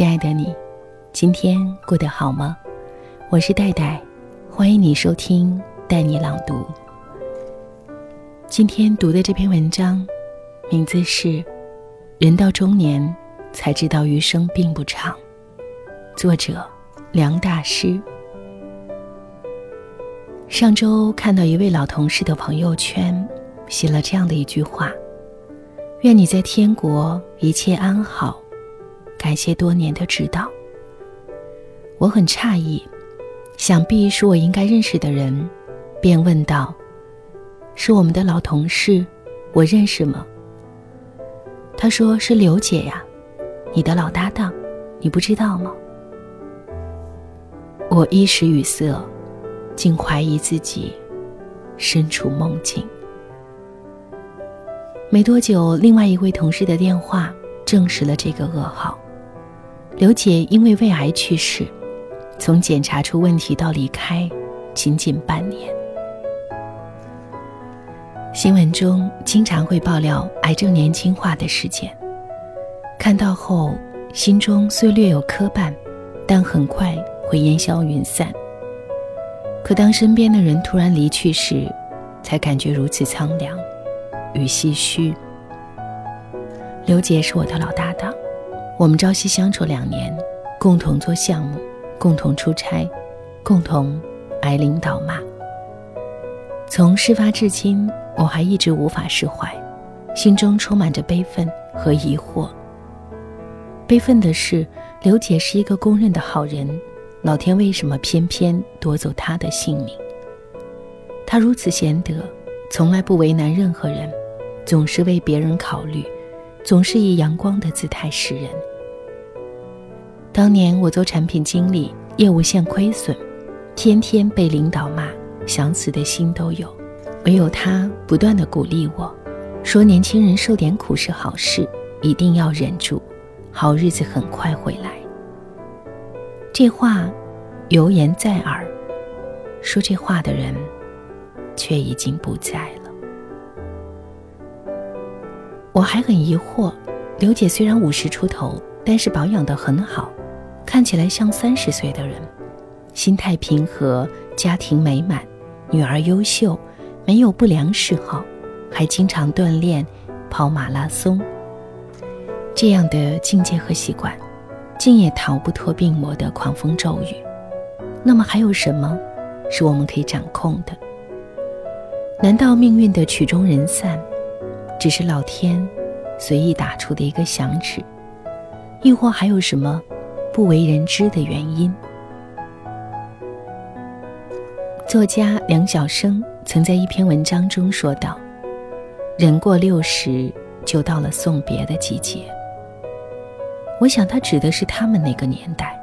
亲爱的你，今天过得好吗？我是戴戴，欢迎你收听带你朗读。今天读的这篇文章，名字是《人到中年才知道余生并不长》，作者梁大师。上周看到一位老同事的朋友圈，写了这样的一句话：“愿你在天国一切安好。”感谢多年的指导。我很诧异，想必是我应该认识的人，便问道：“是我们的老同事，我认识吗？”他说：“是刘姐呀，你的老搭档，你不知道吗？”我一时语塞。竟怀疑自己身处梦境。没多久，另外一位同事的电话证实了这个噩耗：刘姐因为胃癌去世，从检查出问题到离开，仅仅半年。新闻中经常会爆料癌症年轻化的事件，看到后心中虽略有磕绊，但很快会烟消云散。可当身边的人突然离去时，才感觉如此苍凉与唏嘘。刘杰是我的老搭档，我们朝夕相处两年，共同做项目，共同出差，共同挨领导骂。从事发至今，我还一直无法释怀，心中充满着悲愤和疑惑。悲愤的是，刘姐是一个公认的好人。老天为什么偏偏夺走她的性命？她如此贤德，从来不为难任何人，总是为别人考虑，总是以阳光的姿态示人。当年我做产品经理，业务线亏损，天天被领导骂，想死的心都有。唯有他不断的鼓励我，说年轻人受点苦是好事，一定要忍住，好日子很快会来。这话，犹言在耳，说这话的人，却已经不在了。我还很疑惑，刘姐虽然五十出头，但是保养的很好，看起来像三十岁的人，心态平和，家庭美满，女儿优秀，没有不良嗜好，还经常锻炼，跑马拉松。这样的境界和习惯。竟也逃不脱病魔的狂风骤雨，那么还有什么是我们可以掌控的？难道命运的曲终人散，只是老天随意打出的一个响指？亦或还有什么不为人知的原因？作家梁晓声曾在一篇文章中说道：“人过六十，就到了送别的季节。”我想，他指的是他们那个年代，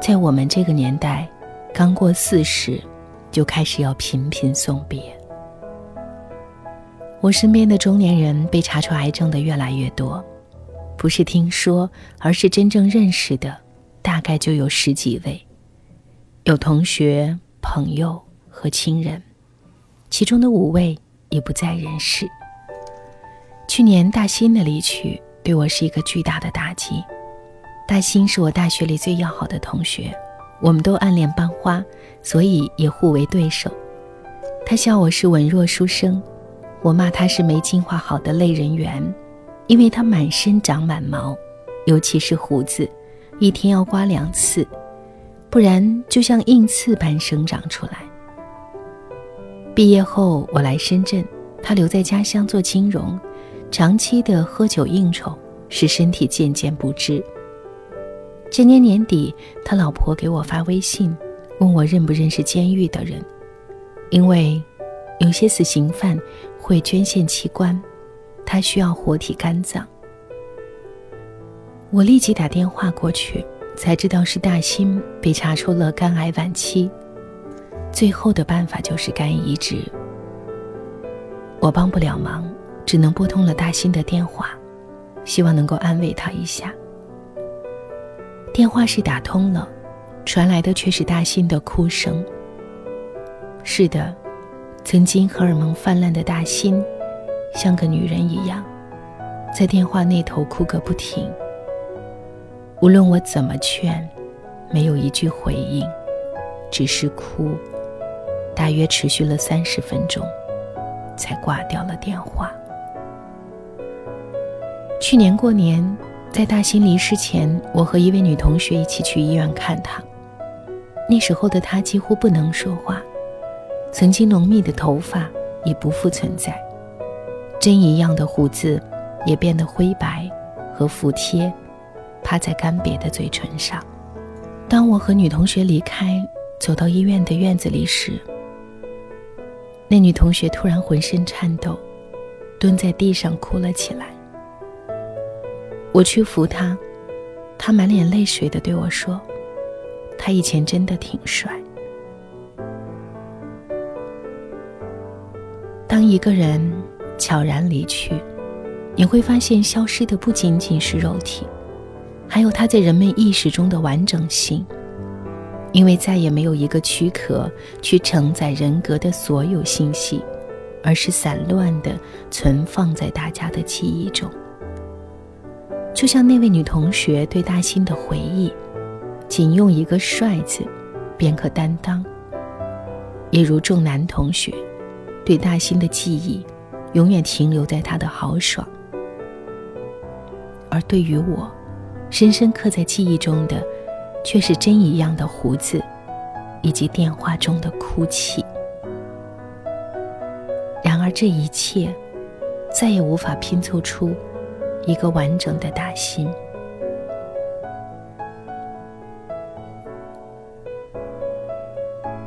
在我们这个年代，刚过四十，就开始要频频送别。我身边的中年人被查出癌症的越来越多，不是听说，而是真正认识的，大概就有十几位，有同学、朋友和亲人，其中的五位已不在人世。去年大新的离去，对我是一个巨大的打击。大兴是我大学里最要好的同学，我们都暗恋班花，所以也互为对手。他笑我是文弱书生，我骂他是没进化好的类人猿，因为他满身长满毛，尤其是胡子，一天要刮两次，不然就像硬刺般生长出来。毕业后我来深圳，他留在家乡做金融，长期的喝酒应酬，使身体渐渐不支。今年年底，他老婆给我发微信，问我认不认识监狱的人，因为有些死刑犯会捐献器官，他需要活体肝脏。我立即打电话过去，才知道是大新被查出了肝癌晚期，最后的办法就是肝移植。我帮不了忙，只能拨通了大新的电话，希望能够安慰他一下。电话是打通了，传来的却是大新的哭声。是的，曾经荷尔蒙泛滥的大新，像个女人一样，在电话那头哭个不停。无论我怎么劝，没有一句回应，只是哭。大约持续了三十分钟，才挂掉了电话。去年过年，在大新离世前，我和一位女同学一起去医院看她。那时候的她几乎不能说话，曾经浓密的头发已不复存在，针一样的胡子也变得灰白和服帖，趴在干瘪的嘴唇上。当我和女同学离开，走到医院的院子里时，那女同学突然浑身颤抖，蹲在地上哭了起来。我去扶她，她满脸泪水的对我说：“他以前真的挺帅。”当一个人悄然离去，你会发现消失的不仅仅是肉体，还有他在人们意识中的完整性，因为再也没有一个躯壳去承载人格的所有信息，而是散乱的存放在大家的记忆中。就像那位女同学对大兴的回忆，仅用一个“帅”字，便可担当；也如众男同学对大兴的记忆，永远停留在他的豪爽。而对于我，深深刻在记忆中的，却是针一样的胡子，以及电话中的哭泣。然而这一切，再也无法拼凑出。一个完整的大心。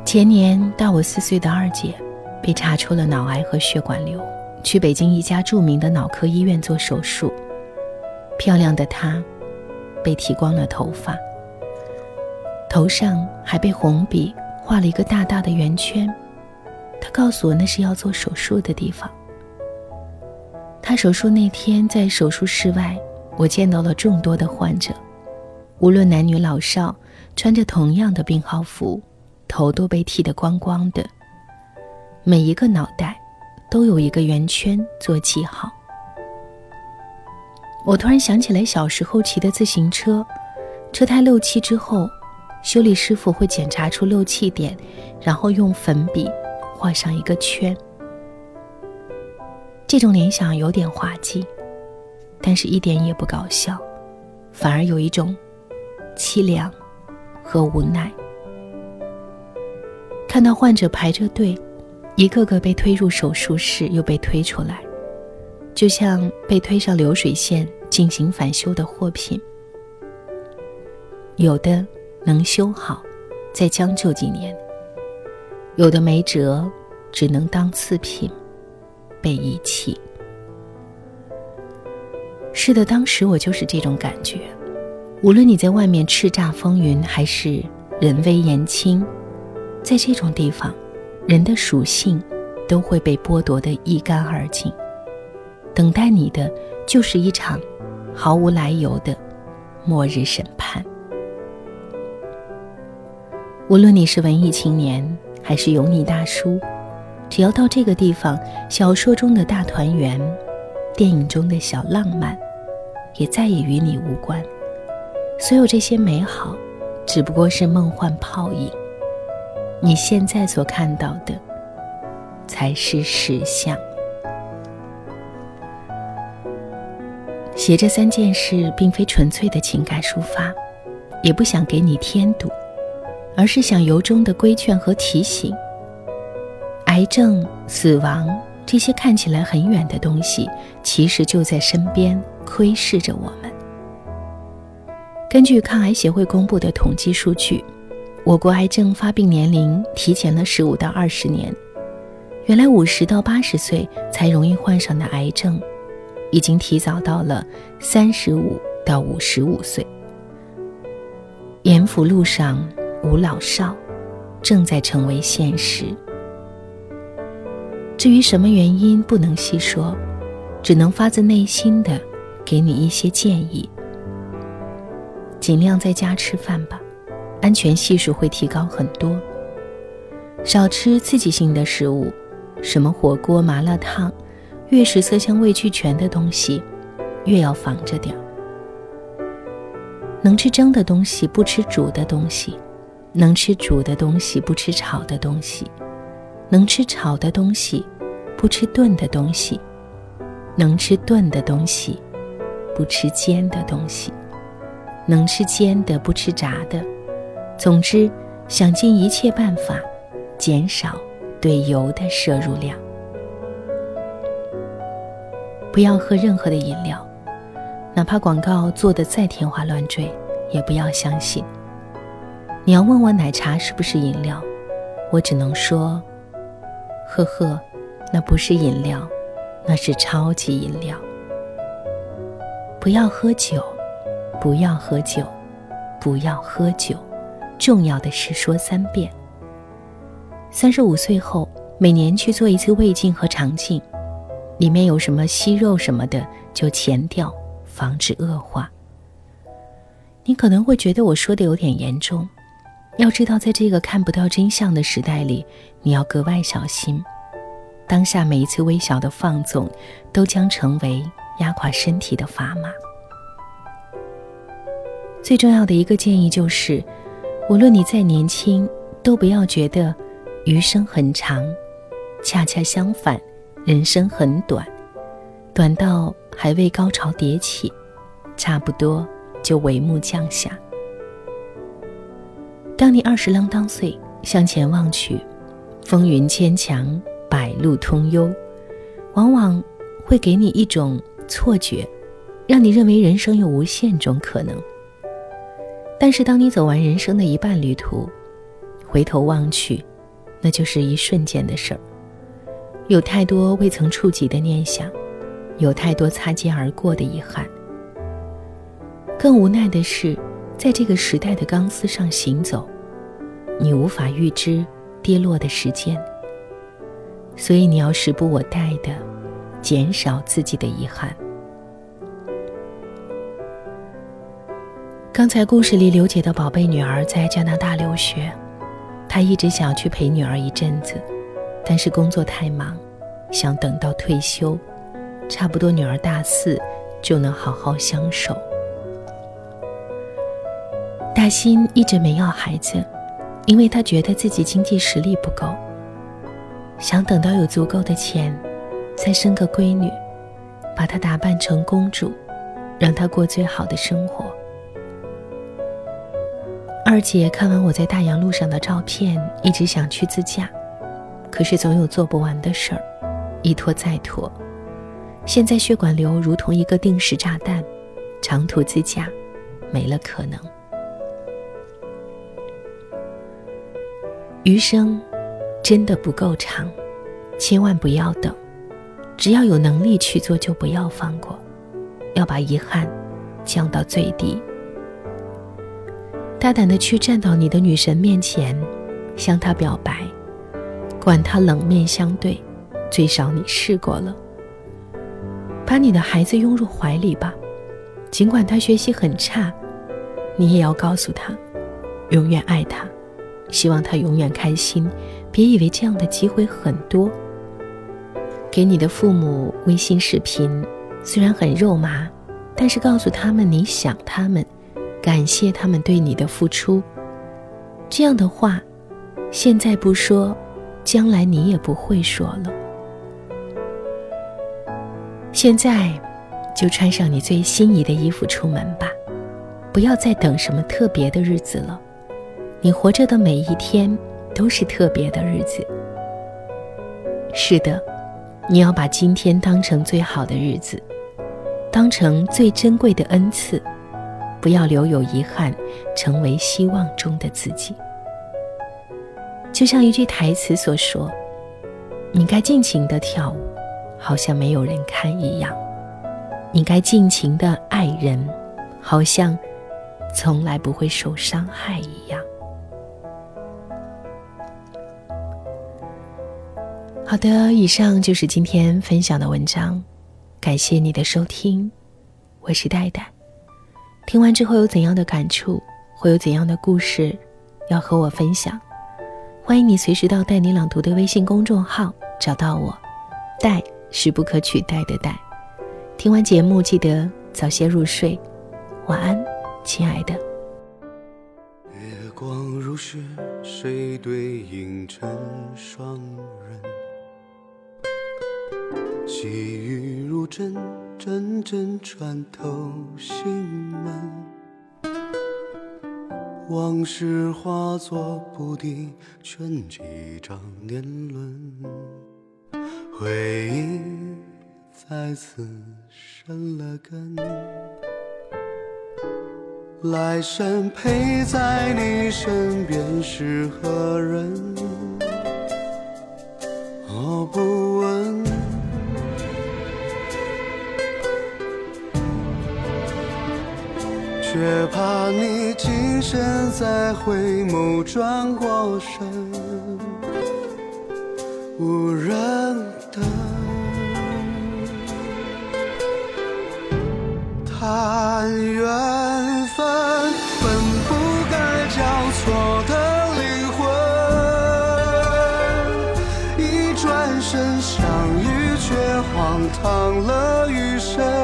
前年大我四岁的二姐被查出了脑癌和血管瘤，去北京一家著名的脑科医院做手术。漂亮的她被剃光了头发，头上还被红笔画了一个大大的圆圈。他告诉我那是要做手术的地方。他手术那天，在手术室外，我见到了众多的患者，无论男女老少，穿着同样的病号服，头都被剃得光光的，每一个脑袋都有一个圆圈做记号。我突然想起来小时候骑的自行车，车胎漏气之后，修理师傅会检查出漏气点，然后用粉笔画上一个圈。这种联想有点滑稽，但是一点也不搞笑，反而有一种凄凉和无奈。看到患者排着队，一个个被推入手术室，又被推出来，就像被推上流水线进行返修的货品。有的能修好，再将就几年；有的没辙，只能当次品。被遗弃。是的，当时我就是这种感觉。无论你在外面叱咤风云，还是人微言轻，在这种地方，人的属性都会被剥夺得一干二净。等待你的，就是一场毫无来由的末日审判。无论你是文艺青年，还是油腻大叔。只要到这个地方，小说中的大团圆，电影中的小浪漫，也再也与你无关。所有这些美好，只不过是梦幻泡影。你现在所看到的，才是实相。写这三件事，并非纯粹的情感抒发，也不想给你添堵，而是想由衷的规劝和提醒。癌症、死亡这些看起来很远的东西，其实就在身边窥视着我们。根据抗癌协会公布的统计数据，我国癌症发病年龄提前了十五到二十年。原来五十到八十岁才容易患上的癌症，已经提早到了三十五到五十五岁。严府路上无老少，正在成为现实。至于什么原因不能细说，只能发自内心的给你一些建议。尽量在家吃饭吧，安全系数会提高很多。少吃刺激性的食物，什么火锅、麻辣烫，越是色香味俱全的东西，越要防着点儿。能吃蒸的东西，不吃煮的东西；能吃煮的东西，不吃炒的东西；能吃炒的东西，不吃炖的东西；能吃炖的东西，不吃煎的东西；能吃煎的，不吃炸的。总之，想尽一切办法减少对油的摄入量。不要喝任何的饮料，哪怕广告做的再天花乱坠，也不要相信。你要问我奶茶是不是饮料，我只能说，呵呵，那不是饮料，那是超级饮料。不要喝酒，不要喝酒，不要喝酒。重要的是说三遍。三十五岁后，每年去做一次胃镜和肠镜。里面有什么息肉什么的，就前掉，防止恶化。你可能会觉得我说的有点严重，要知道，在这个看不到真相的时代里，你要格外小心。当下每一次微小的放纵，都将成为压垮身体的砝码。最重要的一个建议就是，无论你再年轻，都不要觉得余生很长，恰恰相反。人生很短，短到还未高潮迭起，差不多就帷幕降下。当你二十啷当岁，向前望去，风云牵强，百路通幽，往往会给你一种错觉，让你认为人生有无限种可能。但是，当你走完人生的一半旅途，回头望去，那就是一瞬间的事儿。有太多未曾触及的念想，有太多擦肩而过的遗憾。更无奈的是，在这个时代的钢丝上行走，你无法预知跌落的时间，所以你要时不我待的减少自己的遗憾。刚才故事里，刘姐的宝贝女儿在加拿大留学，她一直想去陪女儿一阵子。但是工作太忙，想等到退休，差不多女儿大四就能好好相守。大新一直没要孩子，因为他觉得自己经济实力不够，想等到有足够的钱，再生个闺女，把她打扮成公主，让她过最好的生活。二姐看完我在大洋路上的照片，一直想去自驾。可是总有做不完的事儿，一拖再拖。现在血管瘤如同一个定时炸弹，长途自驾没了可能。余生真的不够长，千万不要等。只要有能力去做，就不要放过，要把遗憾降到最低。大胆的去站到你的女神面前，向她表白。管他冷面相对，最少你试过了。把你的孩子拥入怀里吧，尽管他学习很差，你也要告诉他，永远爱他，希望他永远开心。别以为这样的机会很多。给你的父母微信视频，虽然很肉麻，但是告诉他们你想他们，感谢他们对你的付出。这样的话，现在不说。将来你也不会说了。现在，就穿上你最心仪的衣服出门吧，不要再等什么特别的日子了。你活着的每一天都是特别的日子。是的，你要把今天当成最好的日子，当成最珍贵的恩赐，不要留有遗憾，成为希望中的自己。就像一句台词所说：“你该尽情的跳舞，好像没有人看一样；你该尽情的爱人，好像从来不会受伤害一样。”好的，以上就是今天分享的文章，感谢你的收听，我是戴戴。听完之后有怎样的感触，会有怎样的故事要和我分享？欢迎你随时到带你朗读的微信公众号找到我，带是不可取代的带。听完节目记得早些入睡，晚安。亲爱的。月光如雪，谁对影成双人？细雨如针，阵阵穿透心门。往事化作不定圈，几张年轮，回忆再次生了根。来生陪在你身边是何人？我不问，却怕你今生再回眸转过身，无人等。叹缘分，本不该交错的灵魂，一转身相遇，却荒唐了余生。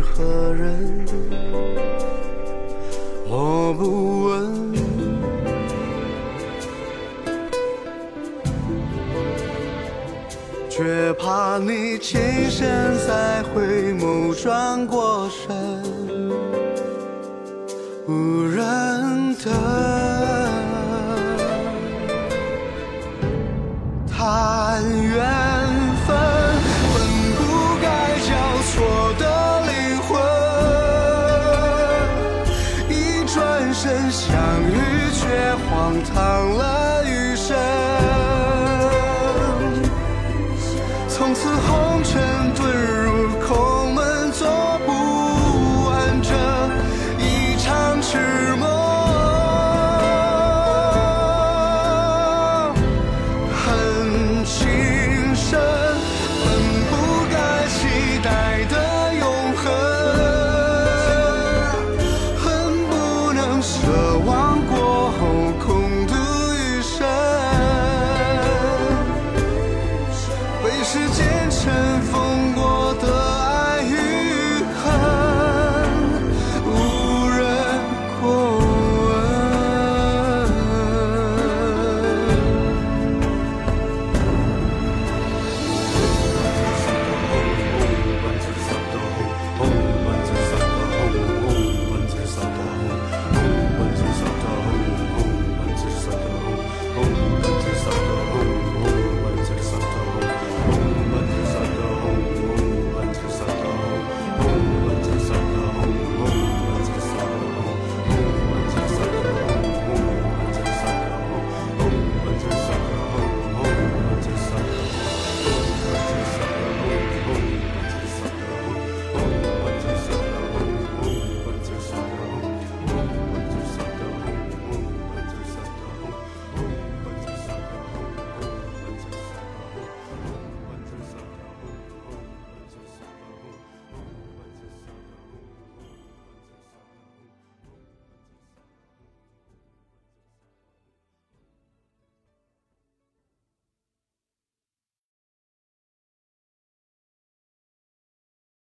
何人？我不问，却怕你今生再回眸转过身，无人等。他